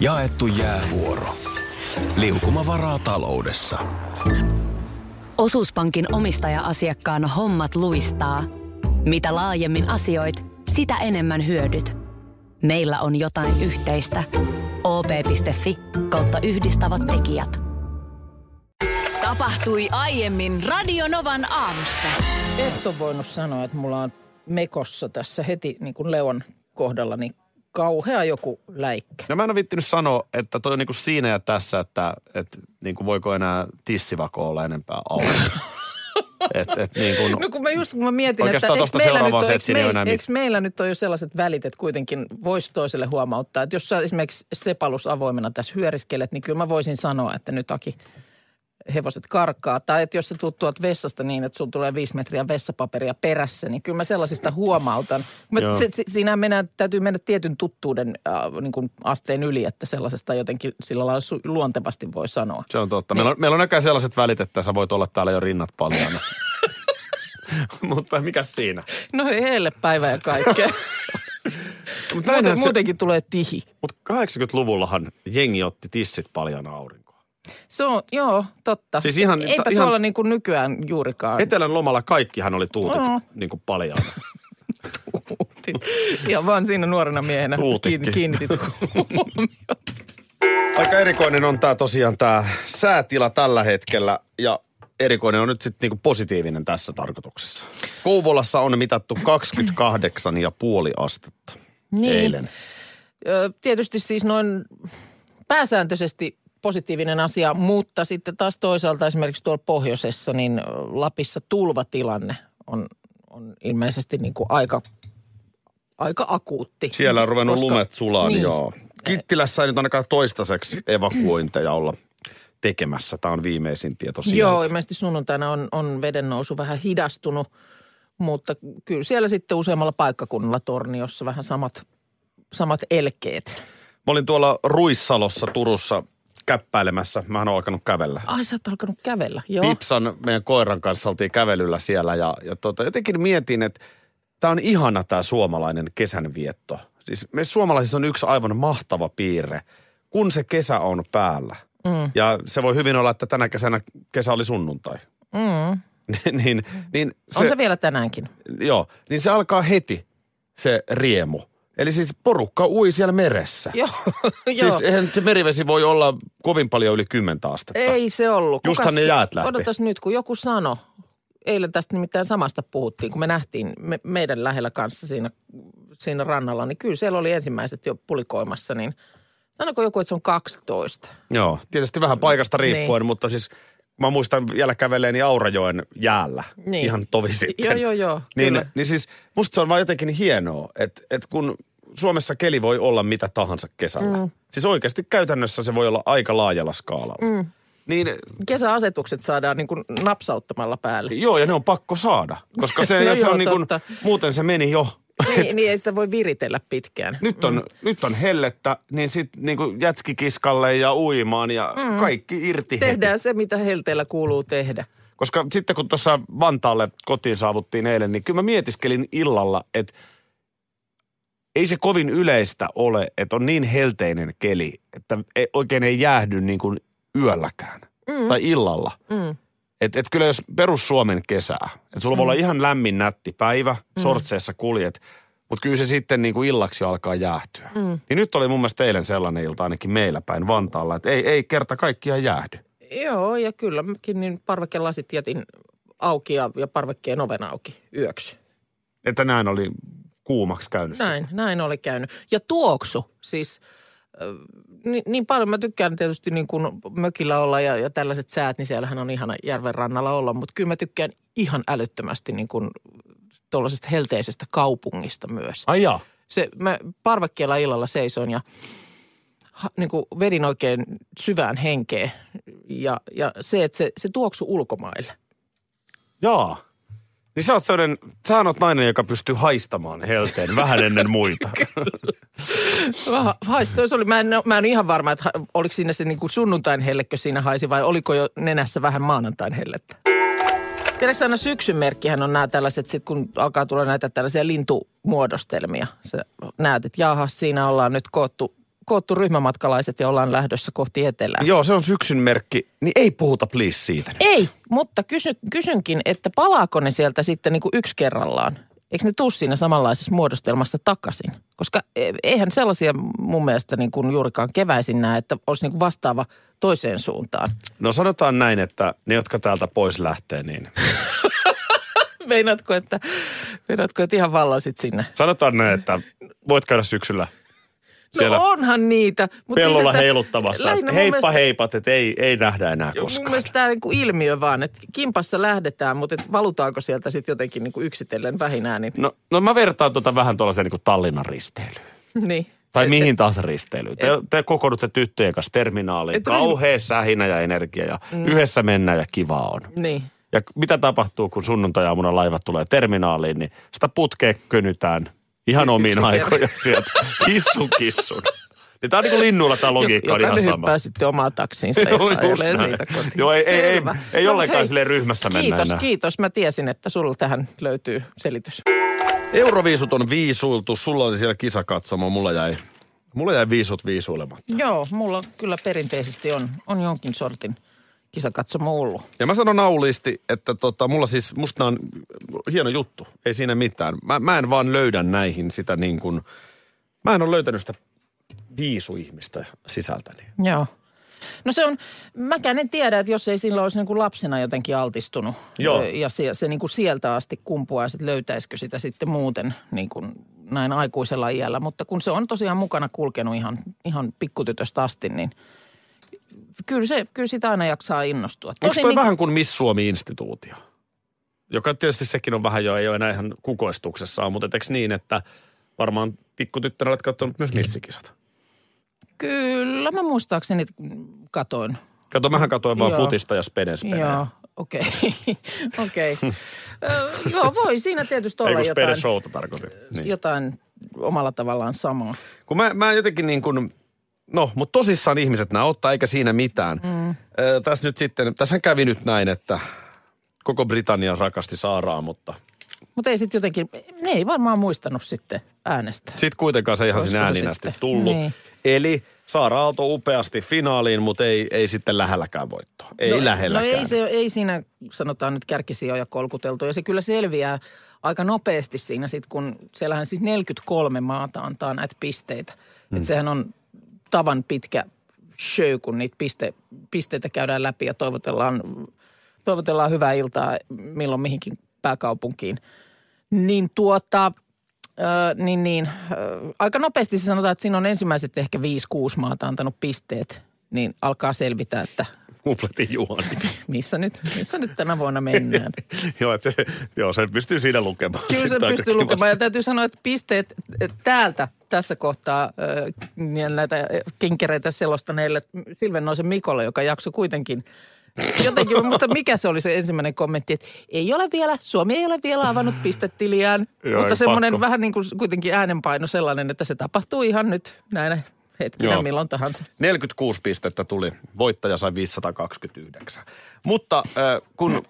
Jaettu jäävuoro. Liukuma varaa taloudessa. Osuuspankin omistaja-asiakkaan hommat luistaa. Mitä laajemmin asioit, sitä enemmän hyödyt. Meillä on jotain yhteistä. op.fi kautta yhdistävät tekijät. Tapahtui aiemmin Radionovan aamussa. Et ole voinut sanoa, että mulla on mekossa tässä heti niin kuin Leon kohdalla niin kauhea joku läikkä. No mä en ole vittinyt sanoa, että toi on niinku siinä ja tässä, että, että niinku voiko enää tissivako olla enempää auki. et, et niin kun, No kun mä just kun mä mietin, että eikö meillä, nyt ole, eikö, meil, eikö meillä nyt ole jo sellaiset välit, että kuitenkin voisi toiselle huomauttaa, että jos sä esimerkiksi sepalus avoimena tässä hyöriskelet, niin kyllä mä voisin sanoa, että nyt Aki hevoset karkaa. Tai että jos sä tuut tuolta vessasta niin, että sulla tulee viisi metriä vessapaperia perässä, niin kyllä mä sellaisista huomautan. Mä, se, se, siinä mennään, täytyy mennä tietyn tuttuuden äh, niin kuin asteen yli, että sellaisesta jotenkin sillä lailla su- luontevasti voi sanoa. se on totta. Niin. Meillä on, meillä on näkään sellaiset välit, että sä voit olla täällä jo rinnat paljaana. Mutta mikä siinä? No heille päivä ja kaikkea. Mutta Muuten, muutenkin tulee tihi. Mut 80-luvullahan jengi otti tissit paljana aurinkoon. Se on, joo, totta. Siis ihan- Eipä ihan- tuolla niin kuin nykyään juurikaan. Etelän lomalla kaikkihan oli tuutit Oo. niin kuin paljaana. Ja vaan siinä nuorena miehenä Tuutikki. kiin- kiinnitit huomiota. Aika erikoinen on tämä tosiaan tämä säätila tällä hetkellä ja erikoinen on nyt sitten niinku positiivinen tässä tarkoituksessa. Kouvolassa on mitattu 28,5 astetta Niin. eilen. Ö, Tietysti siis noin pääsääntöisesti positiivinen asia, mutta sitten taas toisaalta esimerkiksi tuolla pohjoisessa, niin Lapissa tulvatilanne on, on ilmeisesti niin kuin aika, aika akuutti. Siellä on ruvennut Koska- lumet sulaa, niin. Joo. Kittilässä ei nyt ainakaan toistaiseksi evakuointeja olla tekemässä. Tämä on viimeisin tieto sieltä. Joo, ilmeisesti sunnuntaina on, on veden nousu vähän hidastunut, mutta kyllä siellä sitten useammalla paikkakunnalla Torniossa vähän samat, samat elkeet. Mä olin tuolla Ruissalossa Turussa käppäilemässä. Mähän oon alkanut kävellä. Ai sä oot alkanut kävellä, joo. Pipsan meidän koiran kanssa oltiin kävelyllä siellä ja, ja tota, jotenkin mietin, että tämä on ihana tämä suomalainen kesänvietto. Siis me suomalaisissa on yksi aivan mahtava piirre, kun se kesä on päällä. Mm. Ja se voi hyvin olla, että tänä kesänä kesä oli sunnuntai. Mm. niin, niin Se, on se vielä tänäänkin. Joo, niin se alkaa heti se riemu. Eli siis porukka ui siellä meressä. Joo, Siis eihän se merivesi voi olla kovin paljon yli 10 astetta. Ei se ollut. Justhan ne jäät lähti. Odotas nyt, kun joku sanoi, eilen tästä nimittäin samasta puhuttiin, kun me nähtiin me, meidän lähellä kanssa siinä, siinä rannalla, niin kyllä siellä oli ensimmäiset jo pulikoimassa, niin sanoko joku, että se on 12? Joo, tietysti vähän paikasta riippuen, Niin. mutta siis mä muistan vielä käveleeni Aurajoen jäällä Niin. ihan tovi sitten. Joo, joo, joo, Niin, kyllä. niin siis musta se on vaan jotenkin hienoa, että, että kun Suomessa keli voi olla mitä tahansa kesällä. Mm. Siis oikeasti käytännössä se voi olla aika laajalla skaalalla. Mm. Niin Kesäasetukset saadaan niin kuin napsauttamalla päälle. joo, ja ne on pakko saada, koska se, No se joo, on niin kuin, muuten se meni jo. Niin, niin ei sitä voi viritellä pitkään. Nyt on, mm. nyt on hellettä, niin sitten niin kuin jätskikiskalle ja uimaan ja mm. kaikki irti heti. Tehdään se, mitä helteellä kuuluu tehdä. Koska sitten kun tuossa Vantaalle kotiin saavuttiin eilen, niin kyllä mä mietiskelin illalla, että ei se kovin yleistä ole, että on niin helteinen keli, että ei, oikein ei jäähdy niin kuin yölläkään mm. tai illalla. Mm. Että et kyllä jos perus Suomen kesää, että sulla mm. voi olla ihan lämmin nätti päivä, mm. sortseessa kuljet, mutta kyllä se sitten niin kuin illaksi alkaa jäähtyä. Mm. Niin nyt oli mun mielestä eilen sellainen ilta ainakin meillä päin Vantaalla, että ei, ei kerta kaikkiaan jäähdy. Joo, ja kyllä mäkin niin parvekelasit jätin auki ja, ja parvekkeen oven auki yöksi. Että näin oli kuumaksi käynyt. Näin, näin oli käynyt. Ja tuoksu, siis niin, niin paljon mä tykkään tietysti niin kuin mökillä olla ja, ja tällaiset säät, niin siellähän on ihana järven rannalla olla, mutta kyllä mä tykkään ihan älyttömästi niin kuin tuollaisesta helteisestä kaupungista myös. Ai jaa. Se, mä parvekkeella illalla seisoin ja ha, niin kuin vedin oikein syvään henkeä ja, ja se, että se, se tuoksu ulkomaille. Jaa. Niin sä oot sellainen, sä oot nainen, joka pystyy haistamaan helteen vähän ennen muita. Se oli, mä, en, mä en ihan varma, että oliko siinä se niin kuin sunnuntain hellekö siinä haisi vai oliko jo nenässä vähän maanantain hellettä. Tiedätkö aina syksyn merkkihän on nämä tällaiset, sit kun alkaa tulla näitä tällaisia lintumuodostelmia. Sä näet, että jaha, siinä ollaan nyt koottu, koottu ryhmämatkalaiset ja ollaan lähdössä kohti etelää. Joo, se on syksyn merkki. Niin ei puhuta please siitä nyt. Ei, mutta kysy, kysynkin, että palaako ne sieltä sitten niin kuin yksi kerrallaan? Eikö ne tuu siinä samanlaisessa muodostelmassa takaisin? Koska e- eihän sellaisia mun mielestä niin kuin juurikaan keväisin näe, että olisi niin kuin vastaava toiseen suuntaan. No sanotaan näin, että ne, jotka täältä pois lähtee, niin Meinaatko, että, meinaatko, että ihan vallasit sinne? sanotaan näin, että voit käydä syksyllä siellä no onhan niitä. Mutta pellolla siis, että heiluttamassa. mun heippa mielestä- heipat, että ei, ei nähdä enää Mun koskaan. mielestä tämä niin kuin ilmiö vaan, että kimpassa lähdetään, mutta et valutaanko sieltä sitten jotenkin niin kuin yksitellen vähinään, niin, No, no mä vertaan tuota vähän tuollaiseen niin kuin Tallinnan risteilyyn. niin. Tai Et- mihin tahansa risteilyyn. Te, te kokoonnutte tyttöjen kanssa terminaaliin. Et Kauhea sähinä ja energia ja mm. yhdessä mennään ja kiva on. Niin. Ja mitä tapahtuu, kun sunnuntai-aamuna laivat tulee terminaaliin, niin sitä putkea könytään ihan omiin aikoihin sieltä. Kissun kissun. Niin tää on niin kuin linnuilla tämä logiikka on ihan Jokainen sama. hyppää sitten omaa taksiinsa ja ajelee siitä kotiin. Joo, ei- ei- ei- ei No, ollenkaan silleen ryhmässä mennä Kiitos, enää. kiitos. Mä tiesin, että sulla tähän löytyy selitys. Euroviisut on viisuiltu. Sulla oli siellä kisakatsomo. Mulla jäi, mulla jäi viisut viisuilematta. Joo, mulla kyllä perinteisesti on, on jonkin sortin kisakatsomo ollut. Ja mä sanon auliisti, että tota, mulla siis, musta on hieno juttu. Ei siinä mitään. Mä, mä en vaan löydä näihin sitä niin kuin, mä en ole löytänyt sitä viisuihmistä sisältäni. Joo. No se on, mäkään en tiedä, että jos ei silloin olisi niin kuin lapsena jotenkin altistunut. Joo. Ja se, se niin kuin sieltä asti kumpuaa, että löytäisikö sitä sitten muuten niin kuin näin aikuisella iällä. Mutta kun se on tosiaan mukana kulkenut ihan, ihan pikkutytöstä asti, niin kyllä, se, kyllä sitä aina jaksaa innostua. Onko toi niin, vähän kuin Miss Suomi-instituutio? Joka tietysti sekin on vähän jo, ei ole enää ihan kukoistuksessaan, mutta eikö niin, että varmaan pikkutyttönä olet katsonut myös missikisat? Kyllä, mä muistaakseni katoin. Kato, mähän katsoin vaan Joo. futista ja spedenspenejä. Joo, okei. okei. Ö, Joo, voi siinä tietysti Ei olla kun jotain, spede showta tarkoitin. Niin. jotain omalla tavallaan samaa. Kun mä, mä jotenkin niin kuin, no, mutta tosissaan ihmiset nämä ottaa, eikä siinä mitään. Mm. Ö, tässä nyt sitten, tässä kävi nyt näin, että koko Britannia rakasti Saaraa, mutta Mutta ei sitten jotenkin, ne ei varmaan muistanut sitten äänestä. sitten kuitenkaan se ihan ääninästi sitten? tullut. Niin. Eli Saara Aalto upeasti finaaliin, mutta ei, ei sitten lähelläkään voittoa. Ei no, lähelläkään. No ei, se, ei siinä sanotaan nyt kärkisijoja kolkuteltu ja se kyllä selviää aika nopeasti siinä sitten, kun siellähän siis 43 maata antaa näitä pisteitä. Mm. Että sehän on tavan pitkä show, kun niitä piste, pisteitä käydään läpi ja toivotellaan, toivotellaan hyvää iltaa milloin mihinkin pääkaupunkiin. Niin tuota, ö, niin, niin ö, aika nopeasti se sanotaan, että siinä on ensimmäiset ehkä 5-6 maata antanut pisteet, niin alkaa selvitä, että missä nyt, missä nyt tänä vuonna mennään. joo, että se, joo, sen pystyy siinä lukemaan. Kyllä se pystyy lukemaan. Ja täytyy sanoa, että pisteet täältä tässä kohtaa niin näitä kinkereitä selostaneille Silvennoisen Mikolle, joka jakso kuitenkin Jotenkin, muistan, mikä se oli se ensimmäinen kommentti, että ei ole vielä, Suomi ei ole vielä avannut pistetiliään, Joo, mutta semmoinen pakko. vähän niin kuin kuitenkin äänenpaino sellainen, että se tapahtuu ihan nyt näinä hetkinä Joo. milloin tahansa. 46 pistettä tuli, voittaja sai 529. Mutta äh, kun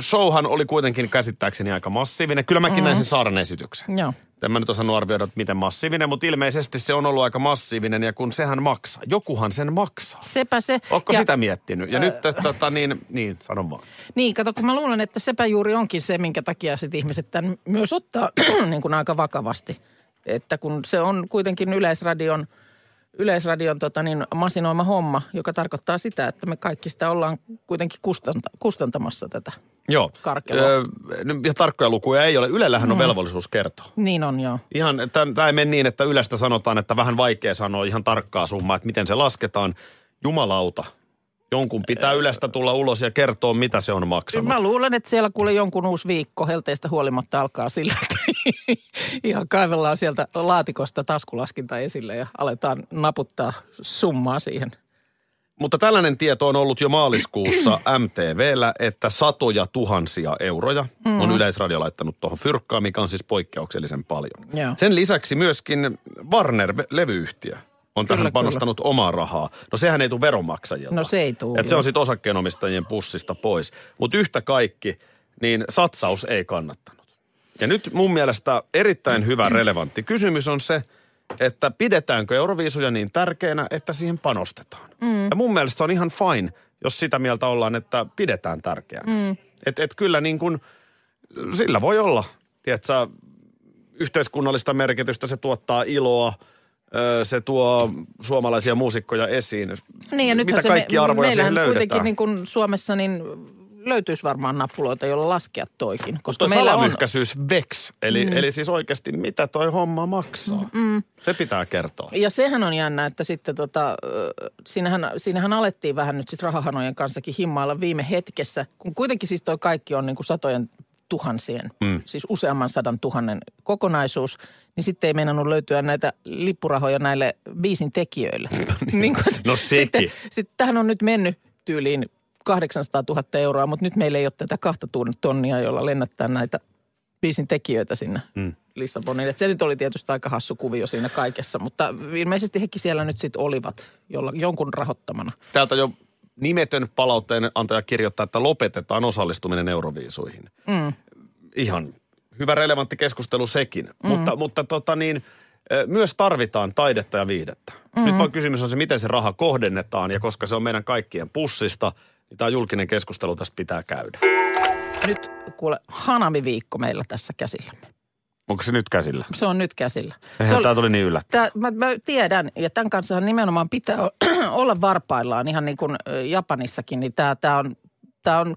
showhan oli kuitenkin käsittääkseni aika massiivinen, kyllä mäkin mm. näin sen Saaran esityksen. Joo. En mä nyt osannut arvioida, että miten massiivinen, mutta ilmeisesti se on ollut aika massiivinen ja kun sehän maksaa. Jokuhan sen maksaa. Sepä se. Ootko Ja- sitä miettinyt? Ja nyt, tota, niin, niin, sanon vaan. Niin, kato, kun mä luulen, että sepä juuri onkin se, minkä takia sit ihmiset tämän myös ottaa niin kuin aika vakavasti. Että kun se on kuitenkin yleisradion, yleisradion tota niin, masinoima homma, joka tarkoittaa sitä, että me kaikki sitä ollaan kuitenkin kustanta, kustantamassa tätä. Joo. Karkelua. Öö, nyt- ja tarkkoja lukuja ei ole. Ylellähän on velvollisuus kertoa. Niin on joo. Ihan, tämä ei mene niin, että Ylestä sanotaan, että vähän vaikea sanoa ihan tarkkaa summaa, että miten se lasketaan. Jumalauta. Jonkun pitää Ylestä tulla ulos ja kertoa, mitä se on maksanut. Mä luulen, että siellä kuule jonkun uusi viikko helteistä huolimatta alkaa sillä, että ihan kaivellaan sieltä laatikosta taskulaskinta esille ja aletaan naputtaa summaa siihen. Mutta tällainen tieto on ollut jo maaliskuussa MTVllä, että satoja tuhansia euroja mm. on Yleisradio laittanut tuohon fyrkkaan, mikä on siis poikkeuksellisen paljon. Joo. Sen lisäksi myöskin Warner-levyyhtiö on Kyllä, tähän panostanut omaa rahaa. No sehän ei tule veronmaksajilta. No se ei tuu, Et se on sitten osakkeenomistajien pussista pois. Mutta yhtä kaikki, niin satsaus ei kannattanut. Ja nyt mun mielestä erittäin hyvä relevantti kysymys on se, että pidetäänkö Euroviisuja niin tärkeänä, että siihen panostetaan. Mm. Ja mun mielestä se on ihan fine, jos sitä mieltä ollaan, että pidetään tärkeänä. Mm. Että et kyllä niin kuin, sillä voi olla, tiedätkö, yhteiskunnallista merkitystä, se tuottaa iloa, se tuo suomalaisia muusikkoja esiin. Niin ja nythän Mitä se kaikki me, arvoja siihen meillähän kuitenkin löydetään? niin kuin Suomessa niin löytyisi varmaan nappuloita, joilla laskea toikin. Koska Tuo meillä on, VEX, eli, mm. eli siis oikeasti mitä toi homma maksaa. Mm. Se pitää kertoa. ja sehän on jännä, että sitten tota, siinähän, siinähän alettiin vähän nyt sitten rahahanojen kanssakin himmailla viime hetkessä, kun kuitenkin siis toi kaikki on niin kuin satojen tuhansien, mm. siis useamman sadan tuhannen kokonaisuus, niin sitten ei meinannut löytyä näitä lippurahoja näille biisin tekijöille. niin kuin, No sekin. Sitten, sitten tähän on nyt mennyt tyyliin 800 000 euroa, mutta nyt meillä ei ole tätä kahta tonnia, jolla lennättää näitä biisin tekijöitä sinne mm. Lissaboniin. Et se nyt oli tietysti aika hassu kuvio siinä kaikessa, mutta ilmeisesti hekin siellä nyt sitten olivat jolla, jonkun rahoittamana. Täältä jo nimetön palautteen antaja kirjoittaa, että lopetetaan osallistuminen Euroviisuihin. Mm. Ihan hyvä relevantti keskustelu sekin. Mm. Mutta, mutta tota niin, myös tarvitaan taidetta ja viihdettä. Mm. Nyt vaan kysymys on se, miten se raha kohdennetaan ja koska se on meidän kaikkien pussista, niin tämä julkinen keskustelu tästä pitää käydä. Nyt kuule, Hanami-viikko meillä tässä käsillämme. Onko se nyt käsillä? Se on nyt käsillä. Eihän se oli- tämä tuli niin yllättäen. Tää, mä, mä tiedän, ja tämän kanssa nimenomaan pitää olla varpaillaan ihan niin kuin Japanissakin, niin tämä, tämä on, tämä on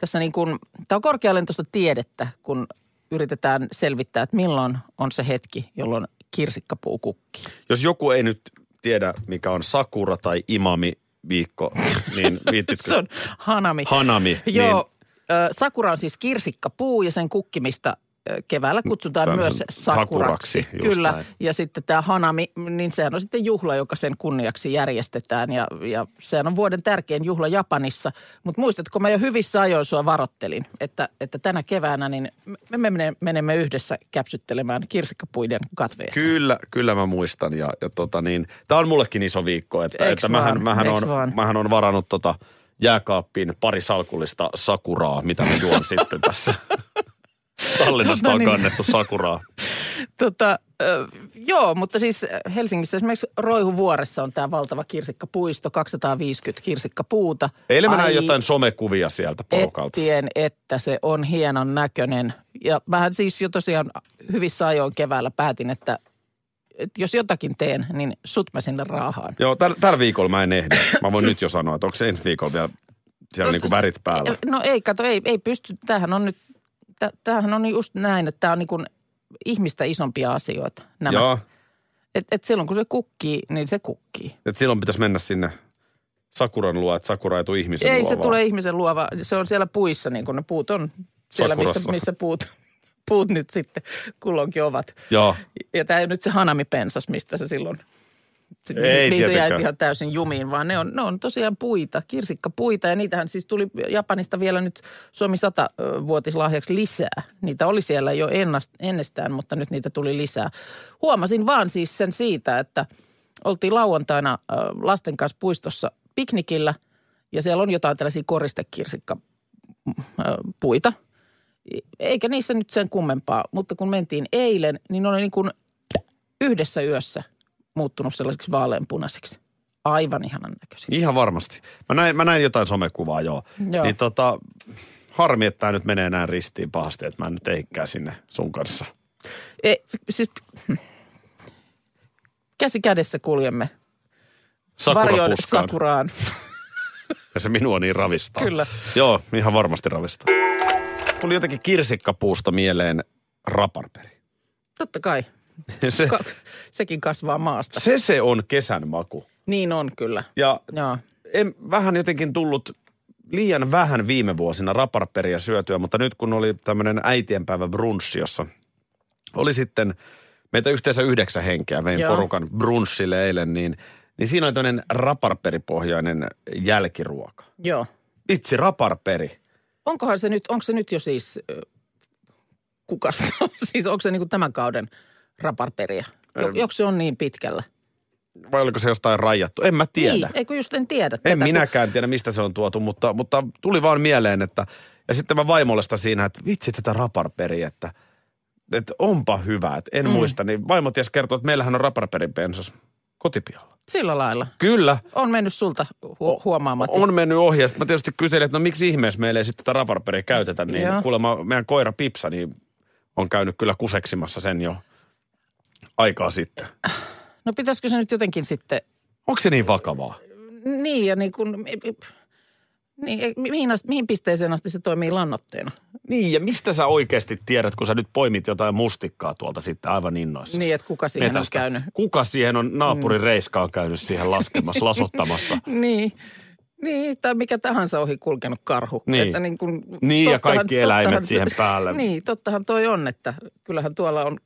tässä niin kuin, tämä on korkealentoista tiedettä, kun yritetään selvittää, että milloin on se hetki, jolloin kirsikkapuu kukkii. Jos joku ei nyt tiedä, mikä on Sakura tai Imami viikko, niin viittitkö? Se on hanami. Hanami. Joo, ö, sakura on siis kirsikkapuu ja sen kukkimista keväällä kutsutaan Vähän myös sakuraksi. sakuraksi, Kyllä, näin. ja sitten tämä hanami, niin sehän on sitten juhla, joka sen kunniaksi järjestetään ja, ja sehän on vuoden tärkein juhla Japanissa. Mutta muistatko, mä jo hyvissä ajoin sua varottelin, että, että tänä keväänä niin me mene- menemme yhdessä käpsyttelemään kirsikkapuiden katveeseen. Kyllä, kyllä mä muistan. Ja, ja tota niin, tää on mullekin iso viikko, että, että mähän, vaan, mähän, eiks on, vaan? mähän on varannut tota jääkaappiin pari salkullista sakuraa, mitä mä juon sitten tässä. Tallinnasta Tota on niin. kannettu sakuraa. Tota, joo, mutta siis Helsingissä esimerkiksi Roihuvuoressa on tämä valtava kirsikkapuisto, 250 kirsikkapuuta. Eilen mä näin Ai, jotain somekuvia sieltä porukalta. Ettien, että se on hienon näköinen. Ja vähän siis jo tosiaan hyvissä ajoin keväällä päätin, että, että jos jotakin teen, niin sut mä sinne raahaan. Joo, täl, tällä viikolla mä en ehdi. Mä voin nyt jo sanoa, että onko se ensi viikolla vielä siellä niinku värit päällä. No ei, kato, ei, ei pysty. Tämähän on nyt, tämähän on just näin, että tämä on niin kuin ihmistä isompia asioita. Nämä. Joo, Et, et silloin kun se kukkii, niin se kukkii. että silloin pitäisi mennä sinne Sakuran luo, että Sakura ei tule ihmisen Ei luo, se vaan- tule ihmisen luova, se on siellä puissa niin kuin ne puut on. Siellä missä, Sakurassa. missä puut, puut nyt sitten kulloinkin ovat. Joo, Ja tämä ei nyt se hanamipensas, mistä se silloin, Ei niin se jäi ihan täysin jumiin, vaan ne on, ne on tosiaan puita, kirsikkapuita ja niitähän siis tuli Japanista vielä nyt Suomi 100-vuotislahjaksi lisää. Niitä oli siellä jo ennast, ennestään, mutta nyt niitä tuli lisää. Huomasin vaan siis sen siitä, että oltiin lauantaina lasten kanssa puistossa piknikillä ja siellä on jotain tällaisia koristekirsikkapuita. Eikä niissä nyt sen kummempaa, mutta kun mentiin eilen, niin ne oli niin kuin yhdessä yössä muuttunut sellaiseksi vaaleanpunaisiksi. Aivan ihanan näköisiksi. ihan varmasti. Mä näin, mä näin jotain somekuvaa, joo. Joo. Niin tota, harmi, että tämä nyt menee näin ristiin pahasti, että mä en nyt ehikään sinne sun kanssa. E, siis, käsi kädessä kuljemme Sakurapuskaan. sakuraan. Ja se minua niin ravistaa. Kyllä. Joo, ihan varmasti ravistaa. Tuli jotenkin kirsikkapuusta mieleen raparperi. Totta kai. Se, Ka- sekin kasvaa maasta. se, se on kesän maku. Niin on kyllä. Ja Joo. en, vähän jotenkin tullut liian vähän viime vuosina raparperia syötyä, mutta nyt kun oli tämmöinen äitienpäivä brunssi, jossa oli sitten meitä yhteensä yhdeksän henkeä, vein Joo. porukan brunssille eilen, niin, niin siinä oli tämmöinen raparperipohjainen jälkiruoka. Joo. Vitsi, raparperi. Onkohan se nyt, onko se nyt jo siis kukassa? siis onko se niin tämän kauden raparperia? Jo, Öm. Onko se on niin pitkällä? Vai oliko se jostain rajattu? En mä tiedä. Niin, eikö just en tiedä. En tätä, kun- minäkään tiedä, mistä se on tuotu, mutta, mutta tuli vaan mieleen, että... Ja sitten mä vaimollesta siinä, että vitsi tätä raparperiä, että että onpa hyvä, että en mm. muista. Niin vaimo ties kertoo, että meillähän on raparperin pensas kotipihalla. Sillä lailla. Kyllä. On mennyt sulta hu- huomaamatta. On mennyt ohi. Ja sit mä tietysti kyselin, että no miksi ihmeessä meillä ei sitten tätä raparperia käytetä. Niin Joo. kuulemma meidän koira Pipsa niin on käynyt kyllä kuseksimassa sen jo aikaa sitten. No pitäisikö se nyt jotenkin sitten, Onko se niin vakavaa? niin ja niin kuin, niin, ei- mihin, asti, mihin pisteeseen asti se toimii lannoitteena? Niin, ja mistä sä oikeasti tiedät, kun sä nyt poimit jotain mustikkaa tuolta sitten aivan innoissa? Niin, että kuka siihen on käynyt. Kuka siihen on, naapurin Reiska on käynyt siihen laskemassa, lasottamassa? Niin. Niin, tai mikä tahansa ohi kulkenut karhu. Niin. Että niin, kuin, Niin, ja kaikki eläimet se- siihen päälle. Niin, tottahan toi on, että kyllähän tuolla on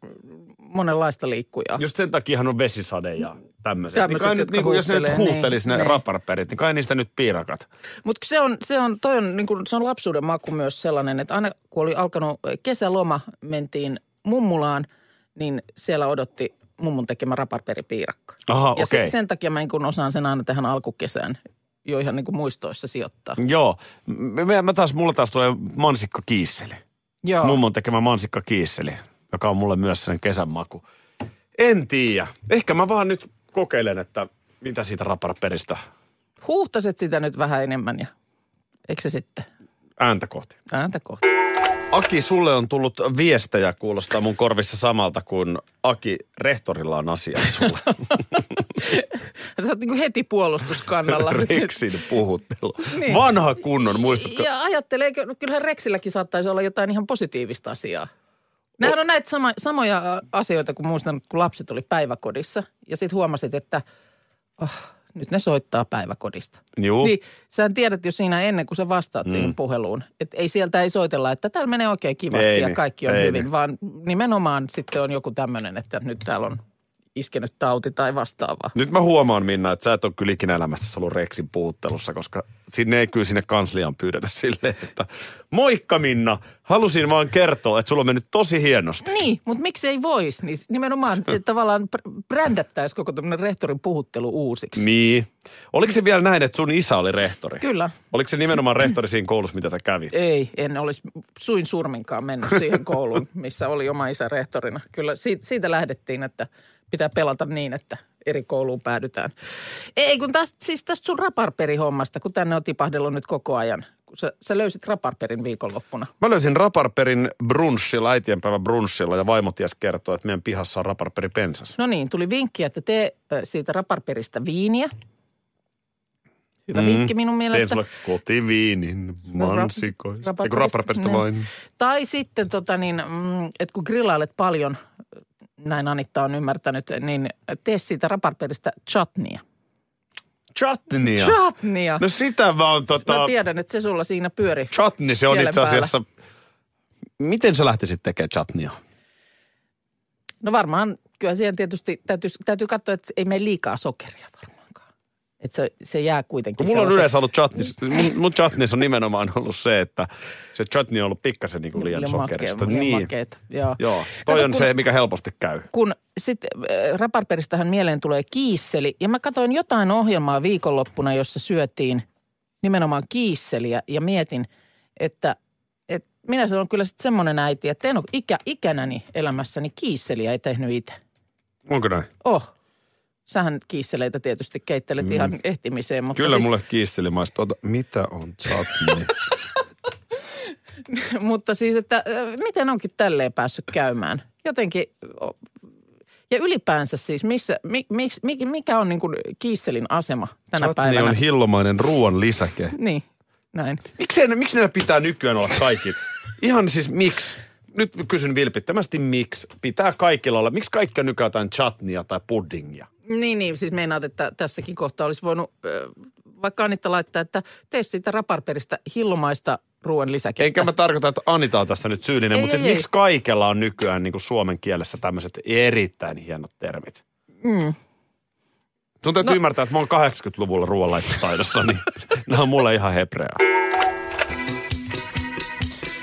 monenlaista liikkujaa. Just sen takiahan on vesisade ja tämmöiset. Tämmöiset, niin kai nyt, niin kuin, jos ne nyt huuhtelee, huuhtelisi niin, ne niin. raparperit, niin kai niistä nyt piirakat. Mutta se on, se on, toi on, niin kuin, se on lapsuuden maku myös sellainen, että aina kun oli alkanut kesäloma, mentiin mummulaan, niin siellä odotti mummun tekemä raparperipiirakka. Aha, ja okei. se, sen takia mä niin kuin osaan sen aina tähän alkukesään jo ihan niin kuin muistoissa sijoittaa. Joo. Mä, mä- taas, mulla taas tulee mansikka kiisseli. Joo. Mummon tekemä mansikka kiisseli, joka on mulle myös sen kesän maku. En tiedä. Ehkä mä vaan nyt kokeilen, että mitä siitä raparperistä Huuhtaset sitä nyt vähän enemmän ja eikö se sitten ääntä kohti. ääntä kohti? Aki, sulle on tullut viestejä, kuulostaa mun korvissa samalta kuin Aki, rehtorilla on asiaa sulle. Sä oot niin kuin heti puolustuskannalla. Reksin puhuttelu. Niin. Vanha kunnon, muistatko? Ja ajattelee, no kyllähän Rexilläkin saattaisi olla jotain ihan positiivista asiaa. Nämähän on näitä sama, samoja asioita, kun muistan, kun lapset oli päiväkodissa. Ja sitten huomasit, että oh, nyt ne soittaa päiväkodista. Juu. Niin sä tiedät jo siinä ennen kuin sä vastaat mm. siihen puheluun. Että ei sieltä ei soitella, että täällä menee oikein kivasti Ei ja niin, kaikki on ei hyvin. niin. Vaan nimenomaan sitten on joku tämmöinen, että nyt täällä on iskenyt tauti tai vastaavaa. Nyt mä huomaan, Minna, että sä et ole kyllä ikinä elämässä ollut Rexin puhuttelussa, koska sinne ei kyllä sinne kansliaan pyydetä silleen, että moikka Minna, halusin vaan kertoa, että sulla on mennyt tosi hienosti. Niin, mutta miksi ei voisi? Niin nimenomaan tavallaan br- brändättäisiin koko tämmöinen rehtorin puhuttelu uusiksi. Niin. Oliko se vielä näin, että sun isä oli rehtori? Kyllä. Oliko se nimenomaan rehtori siinä koulussa, mitä sä kävit? Ei, en olisi suin surminkaan mennyt siihen kouluun, missä oli oma isä rehtorina. Kyllä siitä, siitä lähdettiin, että pitää pelata niin, että eri kouluun päädytään. Ei, kun tästä, siis tästä sun raparperihommasta, kun tänne on tipahdellut nyt koko ajan. Kun sä, sä löysit raparperin viikonloppuna. Mä löysin raparperin brunssilla, äitienpäivän brunssilla ja vaimo ties kertoo, että meidän pihassa on raparperi pensas. No niin, tuli vinkki, että tee siitä raparperistä viiniä. Hyvä Mm. vinkki minun Tein mielestä. sulle kotiviinin No, rap- mansikoista. raparperista- vain. Tai sitten, tota niin, mm, että kun grillailet paljon, näin Anitta on ymmärtänyt, niin tee siitä raparperistä chutneya. Chutneya. Chutneya! No sitä mä oon tota... Mä tiedän, että se sulla siinä pyöri. Chutney, se on itse asiassa... Miten sä lähtisit tekemään chutneya? No varmaan, kyllä siihen tietysti täytyy, täytyy katsoa, että ei mene liikaa sokeria varmaankaan. Että se, se jää kuitenkin Kun mulla on yleensä ollut chutneys, mun, mun chutneys on nimenomaan ollut se, että se chutney on ollut pikkasen niin kuin liian sokerista. liian Niin, makeeta, Joo. joo. Toi Kato, on kun- se, mikä helposti käy. kun sitten äh, raparperistähän mieleen tulee kiisseli. Ja mä katsoin jotain ohjelmaa viikonloppuna, jossa syötiin nimenomaan kiisseliä ja mietin, että, että minä se on kyllä sitten semmoinen äiti, että en ole ikä, ikänäni elämässäni kiisseliä ei tehnyt itse. Onko näin? Oh, sähän kiisseleitä tietysti keittelet mm. ihan ehtimiseen, mutta Kyllä siis, mulle kiisseli maista. Ota, mitä on chutney? mutta siis, että miten onkin tälleen päässyt käymään? Jotenkin, ja ylipäänsä siis, missä, mi, mi, mikä on niin kuin kiisselin asema tänä chutney päivänä? on hillomainen ruoan lisäke. Niin, näin. Miksi, miksi ne pitää nykyään olla kaikki? Ihan siis miksi? Nyt kysyn vilpittömästi, miksi pitää kaikilla olla? Miksi kaikki on nykyään jotain chutneya tai puddingia? Niin, niin, siis meinaat, että tässäkin kohtaa olisi voinut vaikka Anitta laittaa, että tee siitä raparperistä hillomaista ruoan lisäkettä. Enkä mä tarkoita, että Anita on tässä nyt syyllinen, Ei, mutta ei, siis ei. miksi kaikella on nykyään niin kuin suomen kielessä tämmöiset erittäin hienot termit? Mm. Sun täytyy No. ymmärtää, että mä oon 80-luvulla ruoanlaittotaidossa, niin nämä on mulle ihan hebreaa.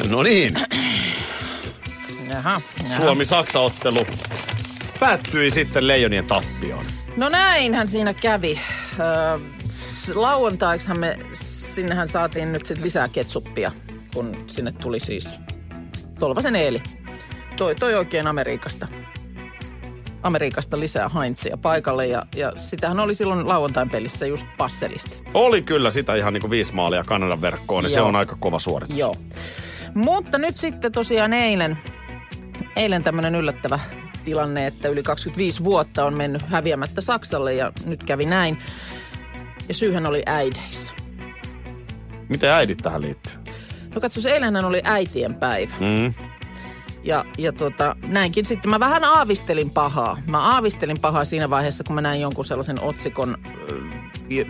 No niin, Jaha, jaha. Suomi-Saksa-ottelu päättyi sitten Leijonien tappioon. No näinhän siinä kävi. Lauantaiksihan me, sinnehän saatiin nyt sitten lisää ketsuppia, kun sinne tuli siis Tolvasen Eeli toi, toi oikein Amerikasta. Amerikasta lisää Heinzia paikalle ja, ja sitähän oli silloin lauantain pelissä just passelisti. Oli kyllä sitä ihan niin kuin viisi maalia Kanadan verkkoon, niin se Joo. on aika kova suoritus. Joo. Mutta nyt sitten tosiaan eilen, eilen tämmöinen yllättävä tilanne, että yli 25 vuotta on mennyt häviämättä Saksalle ja nyt kävi näin. Ja syyhän oli äideissä. Miten äidit tähän liittyy? No katsos, eilenhän oli äitien päivä. Mm. Ja, ja tota, näinkin sitten. Mä vähän aavistelin pahaa. Mä aavistelin pahaa siinä vaiheessa, kun mä näin jonkun sellaisen otsikon,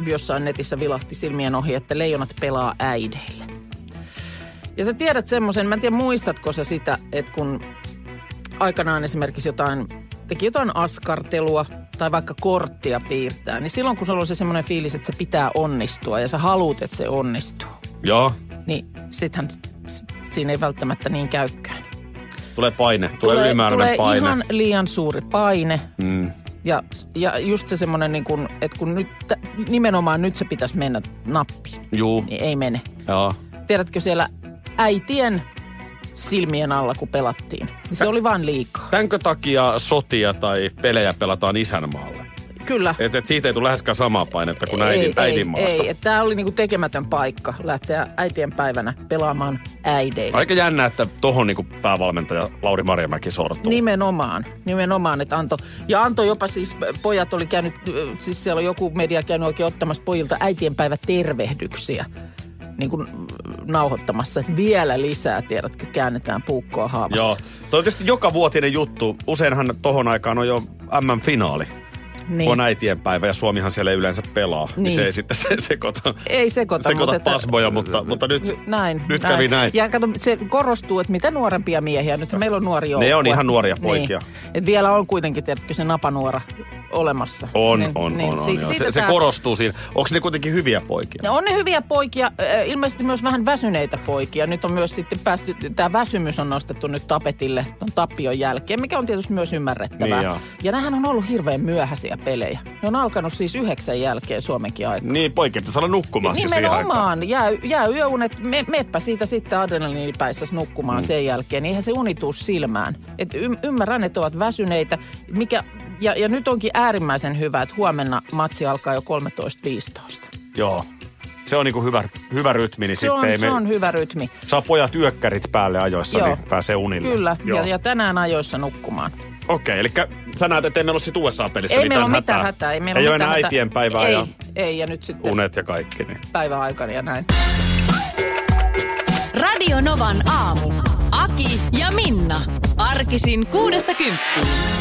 jossain netissä vilahti silmien ohi, että leijonat pelaa äideille. Ja sä tiedät semmoisen, mä en tiedä muistatko sä sitä, että kun aikanaan esimerkiksi jotain, teki jotain askartelua tai vaikka korttia piirtää, niin silloin kun sulla on se semmoinen fiilis, että se pitää onnistua ja sä haluut, että se onnistuu, Joo, niin sittenhän s- siinä ei välttämättä niin käykään. tulee paine, tulee, tulee ylimääräinen tulee paine. ihan liian suuri paine. Mm. Ja, ja just se semmoinen, niin kun, että kun nyt, nimenomaan nyt se pitäisi mennä nappiin, Juu, niin ei mene. joo. Tiedätkö siellä äitien silmien alla, kun pelattiin, niin se oli vaan liikaa. Tänkö takia sotia tai pelejä pelataan isänmaalle? Kyllä. Et, et siitä ei tule läheskään samaa painetta kuin äidin, äidin maasta. Ei, tämä oli niinku tekemätön paikka lähteä äitien päivänä pelaamaan äideille. Aika jännä, että tohon niinku päävalmentaja Lauri Marjamäki sortuu. Nimenomaan, nimenomaan, että antoi, ja antoi jopa siis, pojat oli käynyt, siis siellä on joku media käynyt oikein ottamassa pojilta äitienpäivä tervehdyksiä niin kuin nauhoittamassa, että vielä lisää, tiedätkö, käännetään puukkoa haavassa. Joo. Toi on tietysti joka vuotinen juttu. Useinhan tohon aikaan on jo MM-finaali. Niin. Niin. On äitienpäivä ja Suomihan siellä ei yleensä pelaa. Niin. Niin. Se ei sitten se sekoita. Ei sekoita. Sekoita mutta pasmoja, mutta- mutta nyt- näin, nyt kävi näin. Ja kato, se korostuu, että mitä nuorempia miehiä. Nyt meillä on nuori joukkue. on ihan nuoria poikia. Niin. Et vielä on kuitenkin, tiedätkö, se napanuora olemassa. On, Niin- on, niin on, on. si- siitä Se, se korostuu siinä. Onko ne kuitenkin hyviä poikia? Ja on ne hyviä poikia, ilmeisesti myös vähän väsyneitä poikia. Nyt on myös sitten päästy, tämä väsymys on nostettu nyt tapetille ton tappion jälkeen, mikä on tietysti myös ymmärrettävää. Niin joo. ja nämähän on ollut hirveän myöhäisiä pelejä. Ne on alkanut siis yhdeksän jälkeen Suomenkin aikaa. Niin, saa olla nukkumassa siihen aikaan. Nimenomaan. Jää, jää yöunet, me, meppä siitä sitten adrenaliinipäissäs nukkumaan mm. sen jälkeen. niin Eihän se uni tuu silmään. Et y, ymmärrän, että ovat väsyneitä. Mikä, ja, ja nyt onkin äärimmäisen hyvä, että huomenna matsi alkaa jo 13.15. Joo. Se on niinku hyvä, hyvä rytmi, niin Se sitten on, ei se me... on hyvä rytmi. Saa pojat yökkärit päälle ajoissa, Joo. niin pääsee unille. Kyllä, Joo. ja, ja tänään ajoissa nukkumaan. Okei, eli sä näet, että ei meillä ole sit USA-pelissä Ei mitään meillä ole hätää. mitään hätää. Ei, meillä ei ole enää mitään äitien päivää ei, ja Ei, ja nyt sitten unet ja kaikki. Niin. päiväaikana ja näin. Radio Novan aamu. Aki ja Minna. Arkisin kuudesta kymppiin.